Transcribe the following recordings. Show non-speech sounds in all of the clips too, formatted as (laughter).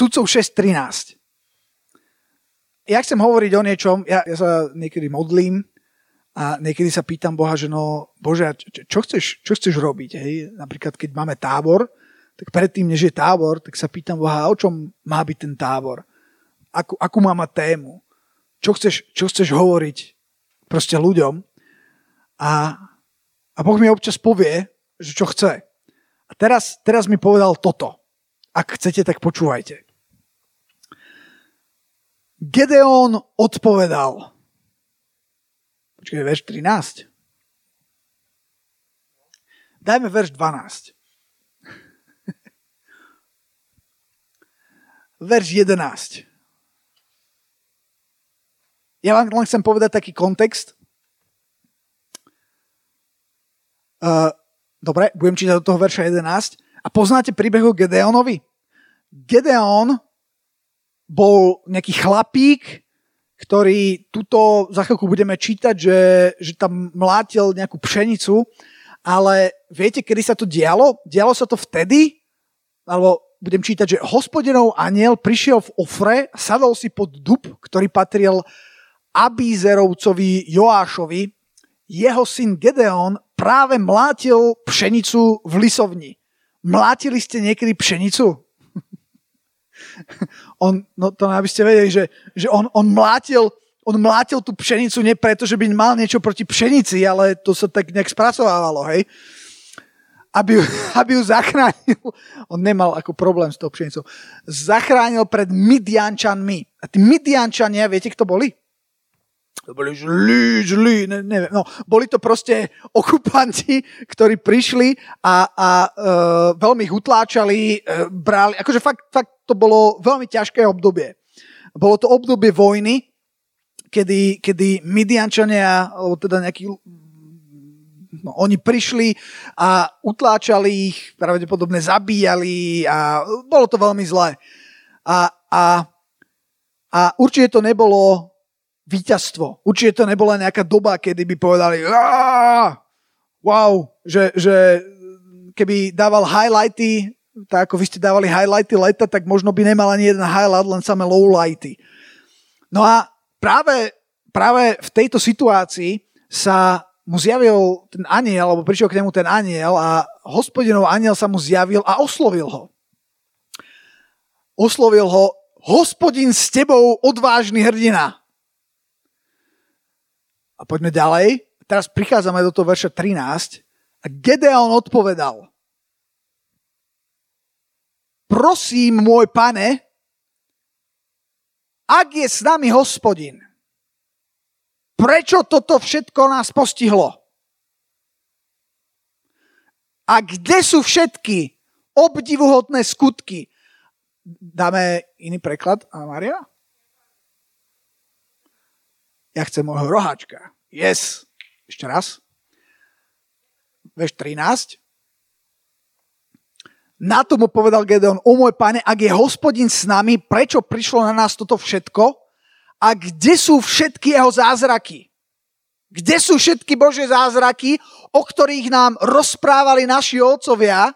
Sudcov 6.13. Ja chcem hovoriť o niečom, ja, ja sa niekedy modlím a niekedy sa pýtam Boha, že no, Bože, čo, chceš, čo chceš robiť? Hej? Napríklad, keď máme tábor, tak predtým, než je tábor, tak sa pýtam Boha, o čom má byť ten tábor? Akú, akú má mať tému? Čo chceš, čo chceš hovoriť proste ľuďom? A, a Boh mi občas povie, že čo chce. A teraz, teraz mi povedal toto. Ak chcete, tak počúvajte. Gedeon odpovedal. Počkaj, verš 13. Dajme verš 12. (laughs) verš 11. Ja vám len chcem povedať taký kontext. Uh, dobre, budem čítať do toho verša 11. A poznáte príbeh o Gedeonovi? Gedeon bol nejaký chlapík, ktorý tuto za chvíľku budeme čítať, že, že tam mlátil nejakú pšenicu, ale viete, kedy sa to dialo? Dialo sa to vtedy, alebo budem čítať, že hospodinov aniel prišiel v Ofre, sadol si pod dub, ktorý patril Abízerovcovi Joášovi, jeho syn Gedeon práve mlátil pšenicu v lisovni. Mlátili ste niekedy pšenicu? (laughs) on, no to aby ste vedeli, že, že on, on, mlátil, on mlátil tú pšenicu nie preto, že by mal niečo proti pšenici, ale to sa tak nejak spracovávalo, hej. Aby, (laughs) aby ju zachránil, (laughs) on nemal ako problém s tou pšenicou, zachránil pred Midiančanmi. A tí Midiančania, viete, kto boli? To boli zlí, zlí, ne, neviem. No, boli to proste okupanti, ktorí prišli a, a e, veľmi ich utláčali, e, brali, akože fakt, fakt to bolo veľmi ťažké obdobie. Bolo to obdobie vojny, kedy, kedy Midiančania, alebo teda nejakí no, oni prišli a utláčali ich, pravdepodobne zabíjali a bolo to veľmi zlé. A, a, a určite to nebolo víťazstvo. Určite to nebola nejaká doba, kedy by povedali wow, že, že keby dával highlighty tak ako vy ste dávali highlighty leta, tak možno by nemal ani jeden highlight, len samé lowlighty. No a práve, práve v tejto situácii sa mu zjavil ten aniel, alebo prišiel k nemu ten aniel a hospodinov aniel sa mu zjavil a oslovil ho. Oslovil ho, hospodin s tebou, odvážny hrdina. A poďme ďalej. Teraz prichádzame do toho verša 13. A Gedeon odpovedal prosím, môj pane, ak je s nami hospodin, prečo toto všetko nás postihlo? A kde sú všetky obdivuhodné skutky? Dáme iný preklad, a Maria? Ja chcem môjho roháčka. Yes. Ešte raz. Veš 13. Na to mu povedal Gedeon, o môj pane, ak je hospodin s nami, prečo prišlo na nás toto všetko? A kde sú všetky jeho zázraky? Kde sú všetky Božie zázraky, o ktorých nám rozprávali naši otcovia,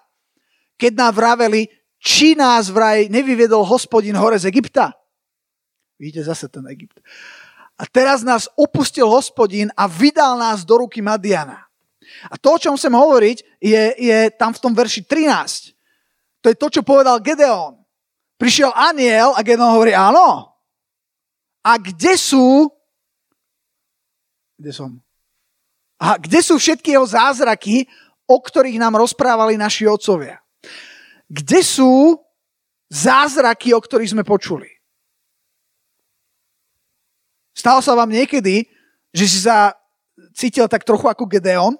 keď nám vraveli, či nás vraj nevyvedol hospodin hore z Egypta? Vidíte zase ten Egypt. A teraz nás opustil hospodin a vydal nás do ruky Madiana. A to, o čom chcem hovoriť, je, je tam v tom verši 13. To je to, čo povedal Gedeon. Prišiel aniel a Gedeon hovorí, áno. A kde sú... Kde som? A kde sú všetky jeho zázraky, o ktorých nám rozprávali naši otcovia? Kde sú zázraky, o ktorých sme počuli? Stalo sa vám niekedy, že si sa cítil tak trochu ako Gedeon?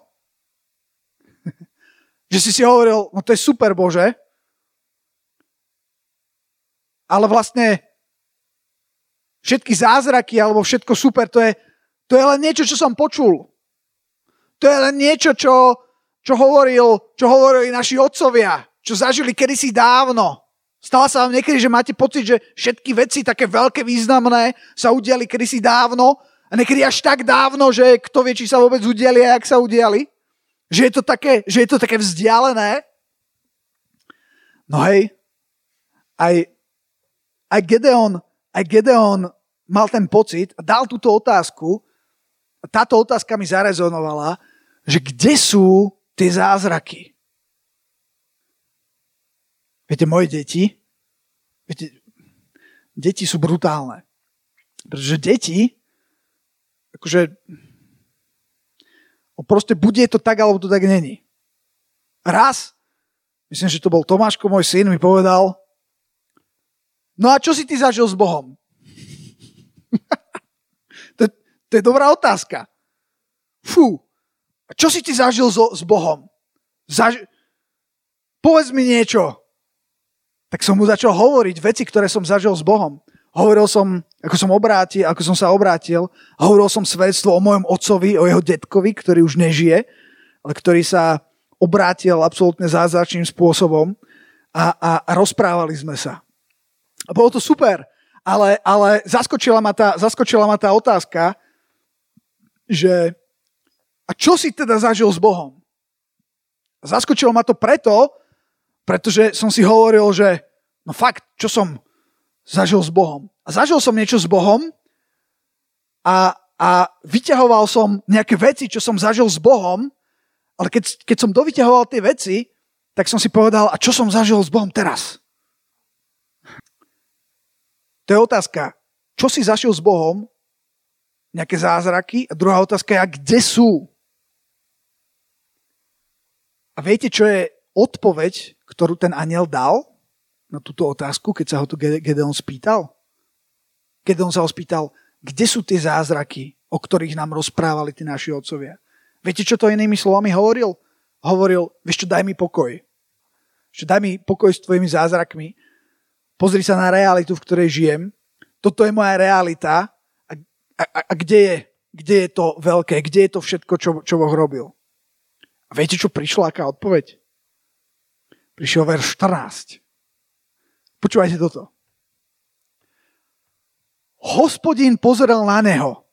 (laughs) že si si hovoril, no to je super Bože, ale vlastne všetky zázraky alebo všetko super, to je, to je len niečo, čo som počul. To je len niečo, čo, čo, hovoril, čo hovorili naši otcovia, čo zažili kedysi dávno. Stalo sa vám niekedy, že máte pocit, že všetky veci také veľké, významné sa udiali kedysi dávno a niekedy až tak dávno, že kto vie, či sa vôbec udiali a jak sa udiali. Že je to také, že je to také vzdialené. No hej, aj aj Gedeon, aj Gedeon mal ten pocit a dal túto otázku, a táto otázka mi zarezonovala, že kde sú tie zázraky? Viete, moje deti, viete, deti sú brutálne. Pretože deti, akože, proste bude to tak, alebo to tak není. Raz, myslím, že to bol Tomáško, môj syn, mi povedal, no a čo si ty zažil s Bohom? (laughs) to, to je dobrá otázka. Fú, a čo si ty zažil so, s Bohom? Zaž... Povedz mi niečo. Tak som mu začal hovoriť veci, ktoré som zažil s Bohom. Hovoril som, ako som obrátil, ako som sa obrátil. Hovoril som svedstvo o mojom otcovi, o jeho detkovi, ktorý už nežije, ale ktorý sa obrátil absolútne zázračným spôsobom a, a, a rozprávali sme sa. A bolo to super, ale, ale zaskočila, ma tá, zaskočila ma tá otázka, že a čo si teda zažil s Bohom? Zaskočilo ma to preto, pretože som si hovoril, že no fakt, čo som zažil s Bohom. A zažil som niečo s Bohom a, a vyťahoval som nejaké veci, čo som zažil s Bohom, ale keď, keď som dovyťahoval tie veci, tak som si povedal, a čo som zažil s Bohom teraz? To je otázka. Čo si zažil s Bohom? Nejaké zázraky? A druhá otázka je, a kde sú? A viete, čo je odpoveď, ktorú ten aniel dal na túto otázku, keď sa ho tu Gedeon spýtal? Gedeon sa ho spýtal, kde sú tie zázraky, o ktorých nám rozprávali tí naši otcovia? Viete, čo to inými slovami hovoril? Hovoril, vieš čo, daj mi pokoj. Že daj mi pokoj s tvojimi zázrakmi. Pozri sa na realitu, v ktorej žijem. Toto je moja realita. A, a, a kde, je, kde je to veľké? Kde je to všetko, čo, čo Boh robil? A viete, čo prišla, aká odpoveď? Prišiel verš 14. Počúvajte toto. Hospodin pozrel na neho.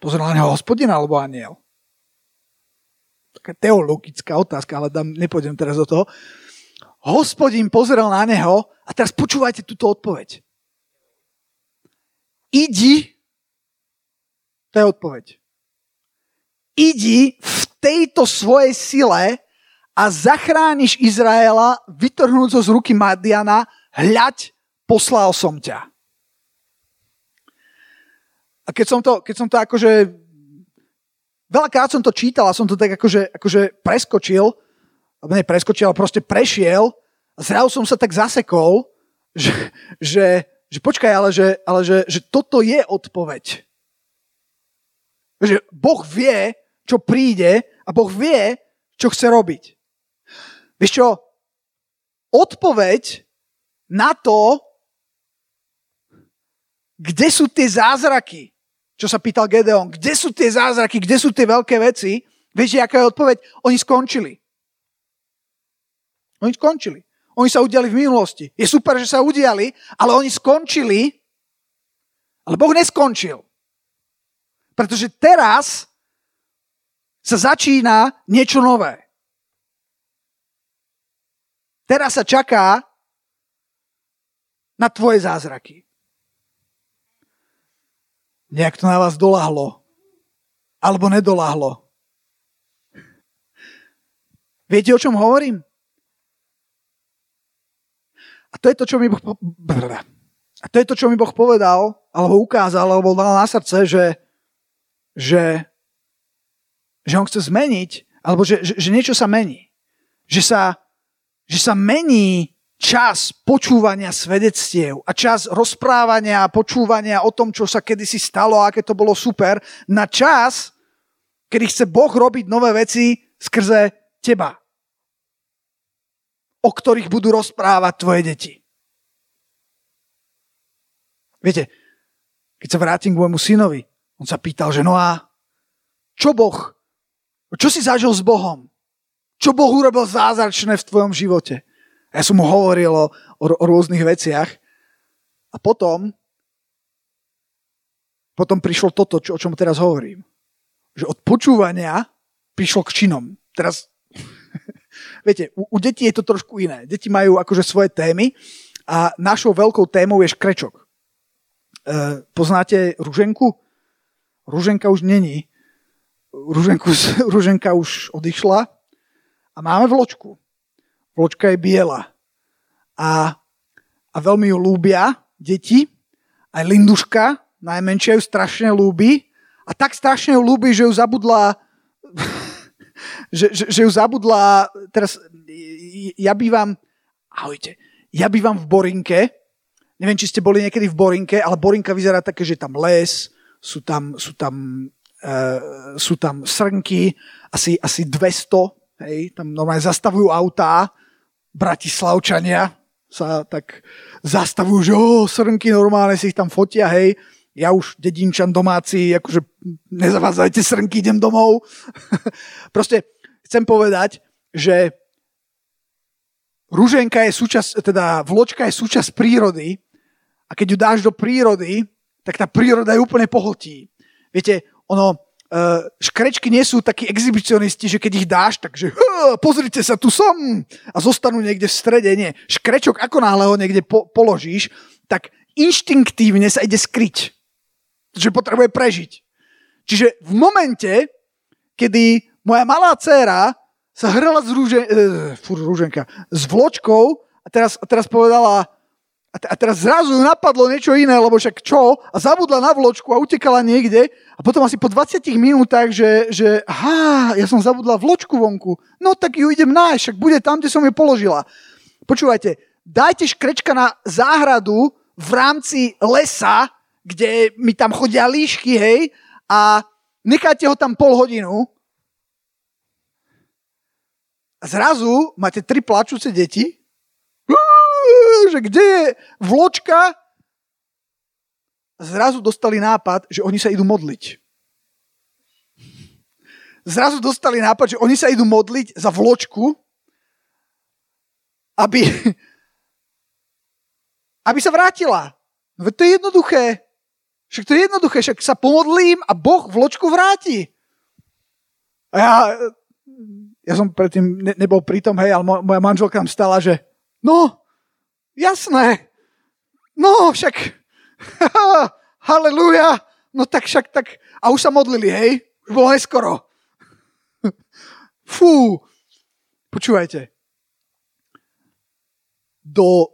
Pozrel na neho hospodin alebo aniel? Taká teologická otázka, ale dám, nepôjdem teraz do toho. Hospodin pozrel na neho a teraz počúvajte túto odpoveď. Idi, to je odpoveď idi v tejto svojej sile a zachrániš Izraela, vytrhnúť ho z ruky Madiana, hľaď, poslal som ťa. A keď som to, keď som to akože, veľakrát som to čítal a som to tak akože, akože preskočil, alebo ne preskočil, ale proste prešiel a zrazu som sa tak zasekol, že, že, že počkaj, ale, že, ale že, že toto je odpoveď. Že Boh vie, čo príde a Boh vie, čo chce robiť. Vieš čo? Odpoveď na to, kde sú tie zázraky, čo sa pýtal Gedeon, kde sú tie zázraky, kde sú tie veľké veci, vieš, aká je odpoveď? Oni skončili. Oni skončili. Oni sa udiali v minulosti. Je super, že sa udiali, ale oni skončili, ale Boh neskončil. Pretože teraz sa začína niečo nové. Teraz sa čaká na tvoje zázraky. Nejak to na vás doláhlo. Alebo nedoláhlo. Viete, o čom hovorím? A to je to, čo mi Boh, a to je to, čo mi boh povedal, alebo ukázal, alebo dal na srdce, že, že že on chce zmeniť, alebo že, že, že niečo sa mení. Že sa, že sa mení čas počúvania svedectiev a čas rozprávania a počúvania o tom, čo sa kedysi stalo a aké to bolo super, na čas, kedy chce Boh robiť nové veci skrze teba, o ktorých budú rozprávať tvoje deti. Viete, keď sa vrátim k môjmu synovi, on sa pýtal, že no a čo Boh čo si zažil s Bohom? Čo Boh urobil zázračné v tvojom živote? Ja som mu hovoril o, o, o rôznych veciach a potom potom prišlo toto, čo, o čom teraz hovorím. Že od počúvania prišlo k činom. Teraz (laughs) Viete, u, u detí je to trošku iné. Deti majú akože svoje témy a našou veľkou témou je škrečok. E, poznáte Ruženku? Ruženka už není. Ruženku, (laughs) Ruženka už odišla a máme vločku. Vločka je biela. A, a veľmi ju lúbia deti. Aj Linduška, najmenšia, ju strašne lúbi. A tak strašne ju lúbi, že ju zabudla (laughs) že, že, že ju zabudla, teraz ja bývam, ahojte, ja bývam v Borinke, neviem, či ste boli niekedy v Borinke, ale Borinka vyzerá také, že tam les, sú tam, sú tam, uh, sú tam srnky, asi, asi 200, hej, tam normálne zastavujú autá, Bratislavčania sa tak zastavujú, že oh, srnky normálne si ich tam fotia, hej, ja už dedinčan domáci, akože nezavádzajte srnky, idem domov. (laughs) Proste chcem povedať, že rúženka je súčasť, teda vločka je súčasť prírody a keď ju dáš do prírody, tak tá príroda je úplne pohltí. Viete, ono, e, škrečky nie sú takí exhibicionisti, že keď ich dáš, takže pozrite sa, tu som a zostanú niekde v strede. Nie. Škrečok, ako náhle ho niekde po, položíš, tak inštinktívne sa ide skryť že potrebuje prežiť. Čiže v momente, kedy moja malá dcéra sa hrala s, rúže, e, fur, rúženka, s vločkou a teraz, a teraz povedala, a, te, a teraz zrazu napadlo niečo iné, lebo však čo? A zabudla na vločku a utekala niekde a potom asi po 20 minútach, že, že aha, ja som zabudla vločku vonku. No tak ju idem nájsť, však bude tam, kde som ju položila. Počúvajte, dajte škrečka na záhradu v rámci lesa, kde mi tam chodia líšky, hej, a necháte ho tam pol hodinu a zrazu máte tri plačúce deti, že kde je vločka zrazu dostali nápad, že oni sa idú modliť. Zrazu dostali nápad, že oni sa idú modliť za vločku, aby, (laughs) aby sa vrátila. No to je jednoduché. Však to je jednoduché, však sa pomodlím a Boh vločku vráti. A ja, ja som predtým ne, nebol pri tom, hej, ale moja manželka tam stala, že no, jasné, no však, (laughs) halleluja, no tak však tak, a už sa modlili, hej, už bolo neskoro. (laughs) Fú, počúvajte, do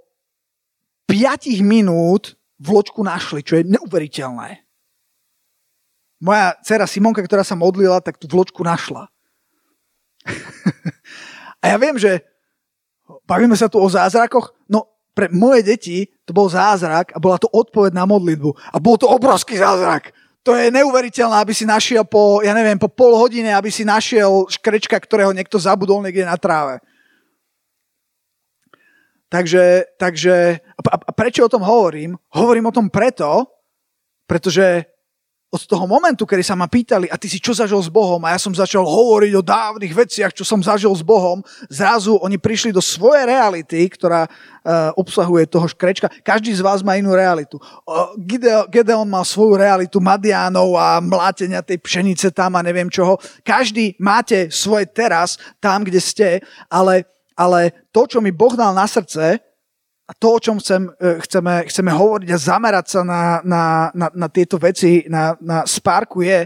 5 minút vločku našli, čo je neuveriteľné. Moja dcera Simonka, ktorá sa modlila, tak tú vločku našla. (laughs) a ja viem, že bavíme sa tu o zázrakoch, no pre moje deti to bol zázrak a bola to odpoveď na modlitbu. A bol to obrovský zázrak. To je neuveriteľné, aby si našiel po, ja neviem, po pol hodine, aby si našiel škrečka, ktorého niekto zabudol niekde na tráve. Takže, takže a, prečo o tom hovorím? Hovorím o tom preto, pretože od toho momentu, kedy sa ma pýtali, a ty si čo zažil s Bohom, a ja som začal hovoriť o dávnych veciach, čo som zažil s Bohom, zrazu oni prišli do svojej reality, ktorá uh, obsahuje toho škrečka. Každý z vás má inú realitu. Uh, Gideon, Gideon mal svoju realitu Madianov a mlátenia tej pšenice tam a neviem čoho. Každý máte svoje teraz tam, kde ste, ale ale to, čo mi Boh dal na srdce a to, o čom chcem, e, chceme, chceme hovoriť a zamerať sa na, na, na, na tieto veci, na, na spárku je,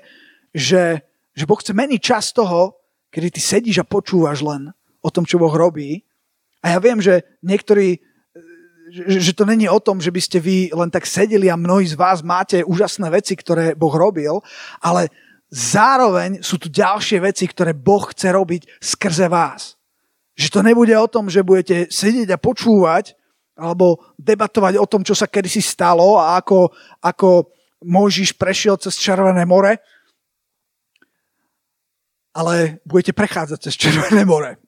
že, že Boh chce meniť čas toho, kedy ty sedíš a počúvaš len o tom, čo Boh robí. A ja viem, že niektorí, e, že, že to není o tom, že by ste vy len tak sedeli a mnohí z vás máte úžasné veci, ktoré Boh robil, ale zároveň sú tu ďalšie veci, ktoré Boh chce robiť skrze vás. Že to nebude o tom, že budete sedieť a počúvať alebo debatovať o tom, čo sa kedysi stalo a ako, ako Mojžiš prešiel cez Červené more, ale budete prechádzať cez Červené more.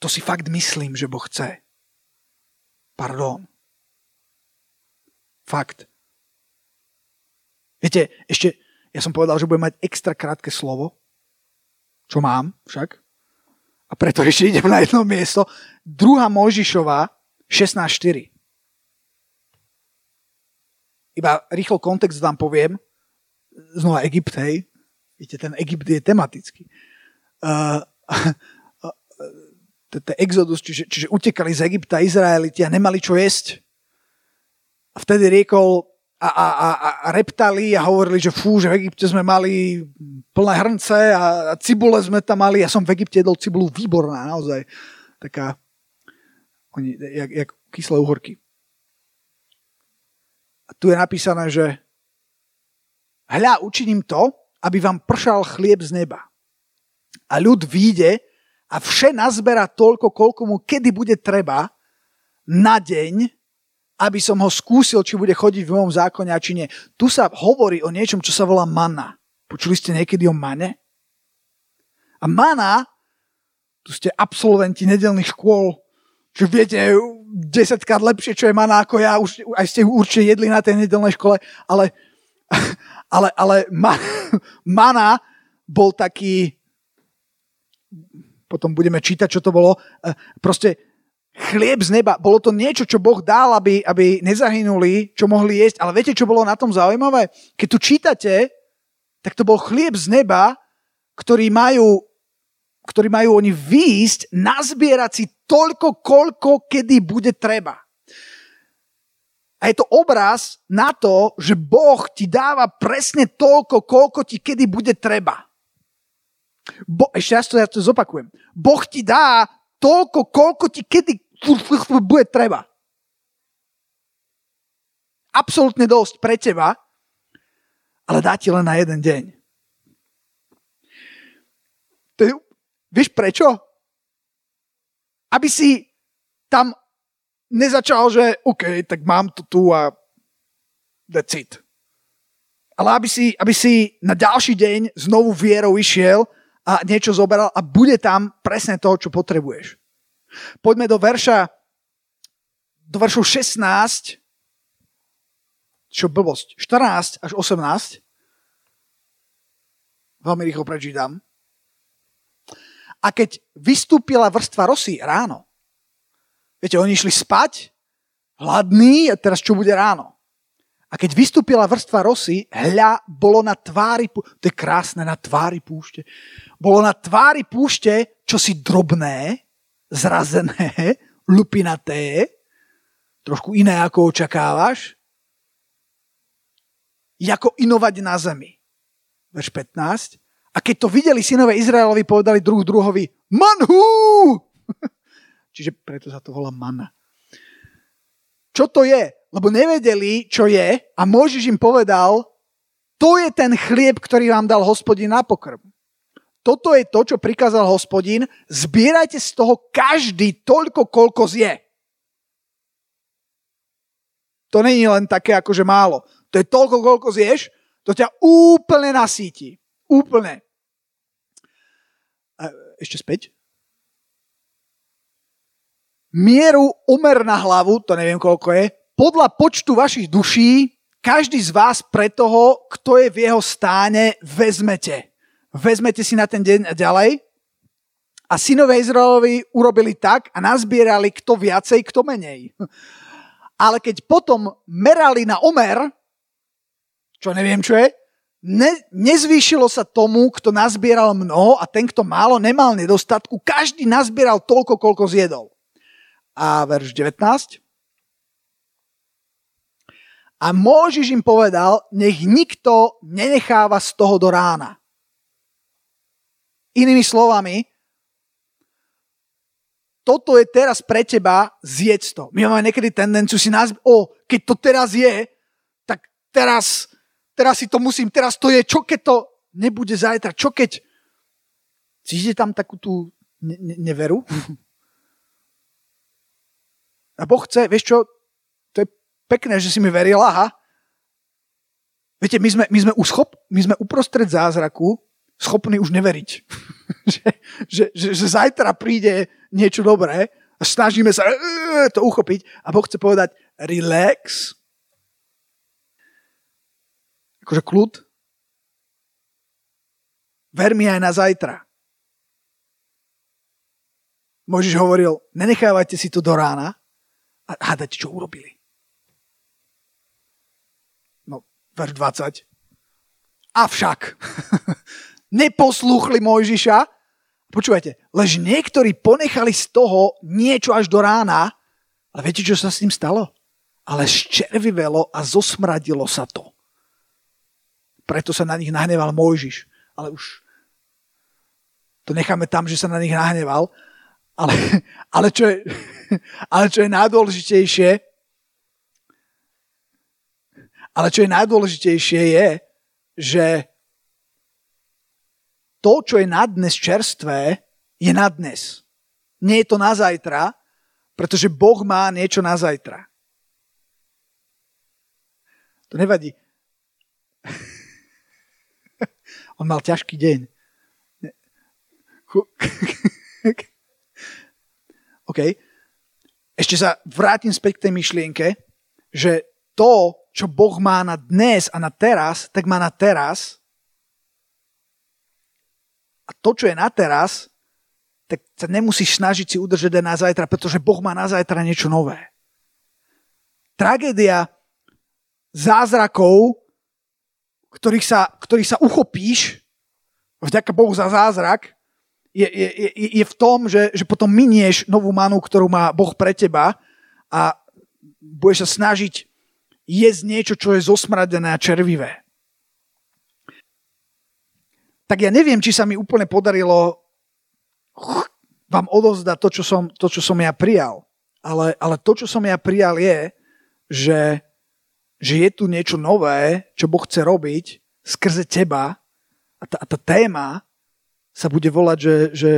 To si fakt myslím, že Boh chce. Pardon. Fakt. Viete, ešte, ja som povedal, že budem mať extra krátke slovo, čo mám však. A preto ešte idem na jedno miesto. Druhá Mojžišová 16.4. Iba rýchlo kontext vám poviem. Znova Egypt, hej. Víte, ten Egypt je tematický. uh, to exodus, čiže, čiže utekali z Egypta Izraeliti a nemali čo jesť. A vtedy riekol a, a, a, reptali a hovorili, že fú, že v Egypte sme mali plné hrnce a, a cibule sme tam mali. Ja som v Egypte jedol cibulu výborná, naozaj. Taká, oni, jak, jak kyslé uhorky. A tu je napísané, že hľa, učiním to, aby vám pršal chlieb z neba. A ľud vyjde a vše nazberá toľko, koľko mu kedy bude treba na deň, aby som ho skúsil, či bude chodiť v mojom zákone a či nie. Tu sa hovorí o niečom, čo sa volá mana. Počuli ste niekedy o mane? A mana, tu ste absolventi nedelných škôl, čo viete 10 krát lepšie, čo je mana ako ja, už aj ste určite jedli na tej nedelnej škole, ale, (laughs) ale, ale (laughs) mana bol taký potom budeme čítať, čo to bolo. E, proste chlieb z neba. Bolo to niečo, čo Boh dal, aby, aby nezahynuli, čo mohli jesť. Ale viete, čo bolo na tom zaujímavé? Keď tu čítate, tak to bol chlieb z neba, ktorý majú, ktorý majú oni výjsť, nazbierať si toľko, koľko, kedy bude treba. A je to obraz na to, že Boh ti dáva presne toľko, koľko ti kedy bude treba. Bo, ešte raz to ja to zopakujem. Boh ti dá toľko, koľko ti kedy bude treba. Absolutne dosť pre teba, ale dá ti len na jeden deň. To je, vieš prečo? Aby si tam nezačal, že OK, tak mám to tu a that's it. Ale aby si, aby si na ďalší deň znovu vierou išiel a niečo zoberal a bude tam presne to, čo potrebuješ. Poďme do verša do veršu 16 čo blbosť, 14 až 18 veľmi rýchlo prečítam. A keď vystúpila vrstva rosy ráno, viete, oni išli spať, hladní, a teraz čo bude ráno? A keď vystúpila vrstva rosy, hľa, bolo na tvári, to je krásne, na tvári púšte, bolo na tvári púšte čosi drobné, zrazené, (laughs) lupinaté, trošku iné ako očakávaš, ako inovať na zemi. Verš 15. A keď to videli synové Izraelovi, povedali druh druhovi, manhu! (laughs) Čiže preto sa to volá mana. Čo to je? lebo nevedeli, čo je a Mojžiš im povedal, to je ten chlieb, ktorý vám dal hospodin na pokrm. Toto je to, čo prikázal hospodin, zbierajte z toho každý toľko, koľko zje. To není len také akože málo. To je toľko, koľko zješ, to ťa úplne nasíti. Úplne. Ešte späť. Mieru umer na hlavu, to neviem koľko je, podľa počtu vašich duší každý z vás pre toho, kto je v jeho stáne, vezmete. Vezmete si na ten deň ďalej. A synové Izraelovi urobili tak a nazbierali kto viacej, kto menej. (laughs) Ale keď potom merali na omer, čo neviem čo je, ne, nezvýšilo sa tomu, kto nazbieral mnoho a ten, kto málo, nemal nedostatku. Každý nazbieral toľko, koľko zjedol. A verš 19. A Môžiš im povedal, nech nikto nenecháva z toho do rána. Inými slovami, toto je teraz pre teba, zjedz to. My máme niekedy tendenciu si nás, o, keď to teraz je, tak teraz, teraz si to musím, teraz to je, čo keď to nebude zajtra, čo keď cítite tam takú tú ne- ne- neveru? A Boh chce, vieš čo, pekné, že si mi verila, aha. Viete, my sme, my sme, uschop, my sme uprostred zázraku schopní už neveriť. (laughs) že, že, že, že zajtra príde niečo dobré a snažíme sa uh, to uchopiť a Boh chce povedať relax, akože kľud, ver mi aj na zajtra. Môžeš hovoril, nenechávajte si to do rána a hádať, čo urobili. verš 20. Avšak (laughs) neposlúchli Mojžiša Počúvajte, lež niektorí ponechali z toho niečo až do rána, ale viete, čo sa s tým stalo? Ale ščervivelo a zosmradilo sa to. Preto sa na nich nahneval Mojžiš. Ale už to necháme tam, že sa na nich nahneval. Ale, ale, čo, je, (laughs) ale čo je najdôležitejšie, ale čo je najdôležitejšie je, že to, čo je na dnes čerstvé, je na dnes. Nie je to na zajtra, pretože Boh má niečo na zajtra. To nevadí. (laughs) On mal ťažký deň. (laughs) OK. Ešte sa vrátim späť k tej myšlienke, že to, čo Boh má na dnes a na teraz, tak má na teraz a to, čo je na teraz, tak sa nemusíš snažiť si udržať aj na zajtra, pretože Boh má na zajtra niečo nové. Tragédia zázrakov, ktorých sa, ktorých sa uchopíš, vďaka Bohu za zázrak, je, je, je, je v tom, že, že potom minieš novú manu, ktorú má Boh pre teba a budeš sa snažiť jesť niečo, čo je zosmradené a červivé tak ja neviem, či sa mi úplne podarilo vám odovzdať to, čo som, to, čo som ja prijal. Ale, ale to, čo som ja prijal je, že, že je tu niečo nové, čo Boh chce robiť skrze teba a tá, a tá téma sa bude volať, že, že,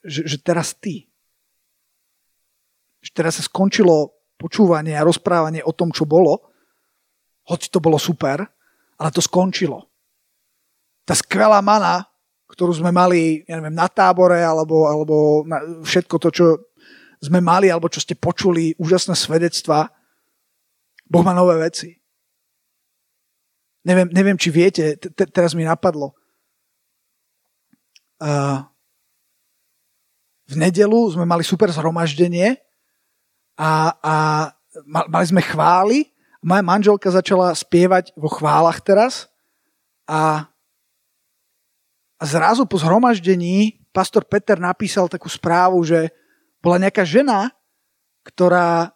že, že teraz ty. Že teraz sa skončilo počúvanie a rozprávanie o tom, čo bolo, hoci to bolo super, ale to skončilo tá skvelá mana, ktorú sme mali, ja neviem, na tábore, alebo, alebo na všetko to, čo sme mali, alebo čo ste počuli, úžasné svedectvá, Boh má nové veci. Neviem, neviem či viete, t- teraz mi napadlo. Uh, v nedelu sme mali super zhromaždenie a, a mali sme chvály. Moja manželka začala spievať vo chválach teraz a a zrazu po zhromaždení pastor Peter napísal takú správu, že bola nejaká žena, ktorá,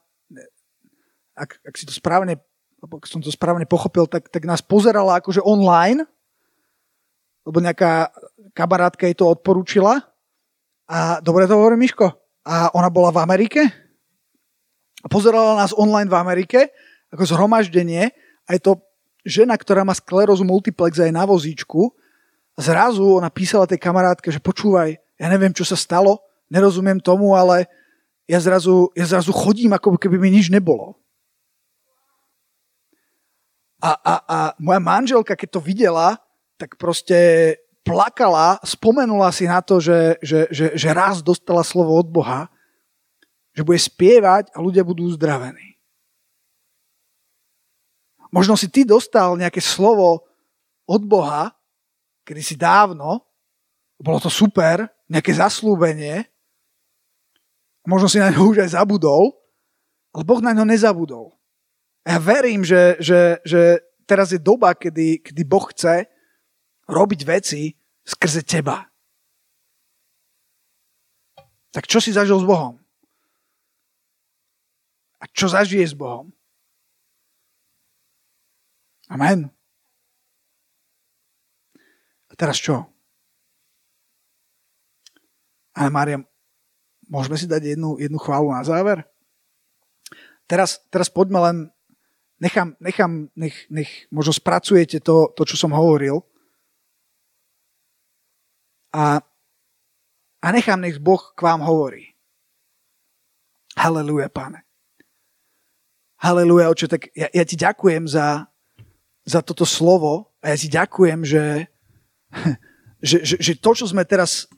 ak, ak si to správne, ak som to správne pochopil, tak, tak nás pozerala akože online, lebo nejaká kamarátka jej to odporúčila. A dobre to hovorím, Miško? A ona bola v Amerike a pozerala nás online v Amerike ako zhromaždenie a je to žena, ktorá má sklerózu multiplex aj na vozíčku zrazu ona písala tej kamarátke, že počúvaj, ja neviem, čo sa stalo, nerozumiem tomu, ale ja zrazu, ja zrazu chodím, ako keby mi nič nebolo. A, a, a moja manželka, keď to videla, tak proste plakala, spomenula si na to, že, že, že, že raz dostala slovo od Boha, že bude spievať a ľudia budú uzdravení. Možno si ty dostal nejaké slovo od Boha kedy si dávno, bolo to super, nejaké zaslúbenie, možno si na ňo už aj zabudol, ale Boh na ňo nezabudol. A ja verím, že, že, že teraz je doba, kedy, kedy Boh chce robiť veci skrze teba. Tak čo si zažil s Bohom? A čo zažije s Bohom? Amen. A teraz čo? Ale Mária, môžeme si dať jednu, jednu chválu na záver? Teraz, teraz poďme len, nechám, nechám nech, nech možno spracujete to, to, čo som hovoril a, a nechám, nech Boh k vám hovorí. Haleluja, páne. Haleluja, oče, tak ja, ja ti ďakujem za, za toto slovo a ja ti ďakujem, že, (laughs) že, že, že to, čo sme teraz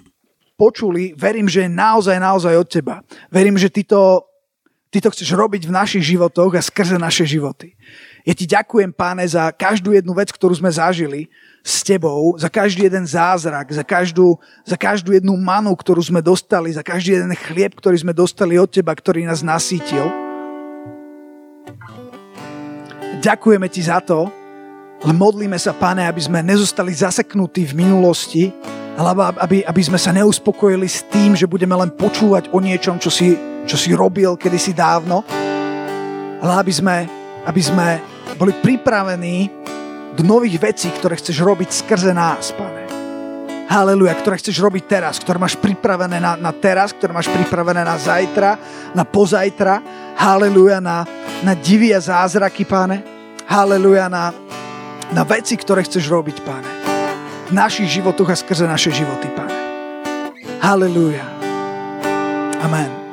počuli, verím, že je naozaj, naozaj od teba. Verím, že ty to, ty to chceš robiť v našich životoch a skrze naše životy. Ja ti ďakujem, páne, za každú jednu vec, ktorú sme zažili s tebou, za každý jeden zázrak, za každú, za každú jednu manu, ktorú sme dostali, za každý jeden chlieb, ktorý sme dostali od teba, ktorý nás nasítil. Ďakujeme ti za to, ale modlíme sa, Pane, aby sme nezostali zaseknutí v minulosti, alebo aby, aby sme sa neuspokojili s tým, že budeme len počúvať o niečom, čo si, čo si robil kedysi dávno, ale aby sme, aby sme boli pripravení do nových vecí, ktoré chceš robiť skrze nás, pane. Haleluja, ktoré chceš robiť teraz, ktoré máš pripravené na, na teraz, ktoré máš pripravené na zajtra, na pozajtra. Haleluja, na, na divy a zázraky, páne. Haleluja, na, na veci, ktoré chceš robiť, páne v našich životoch a skrze naše životy, Pane. Halelúja. Amen.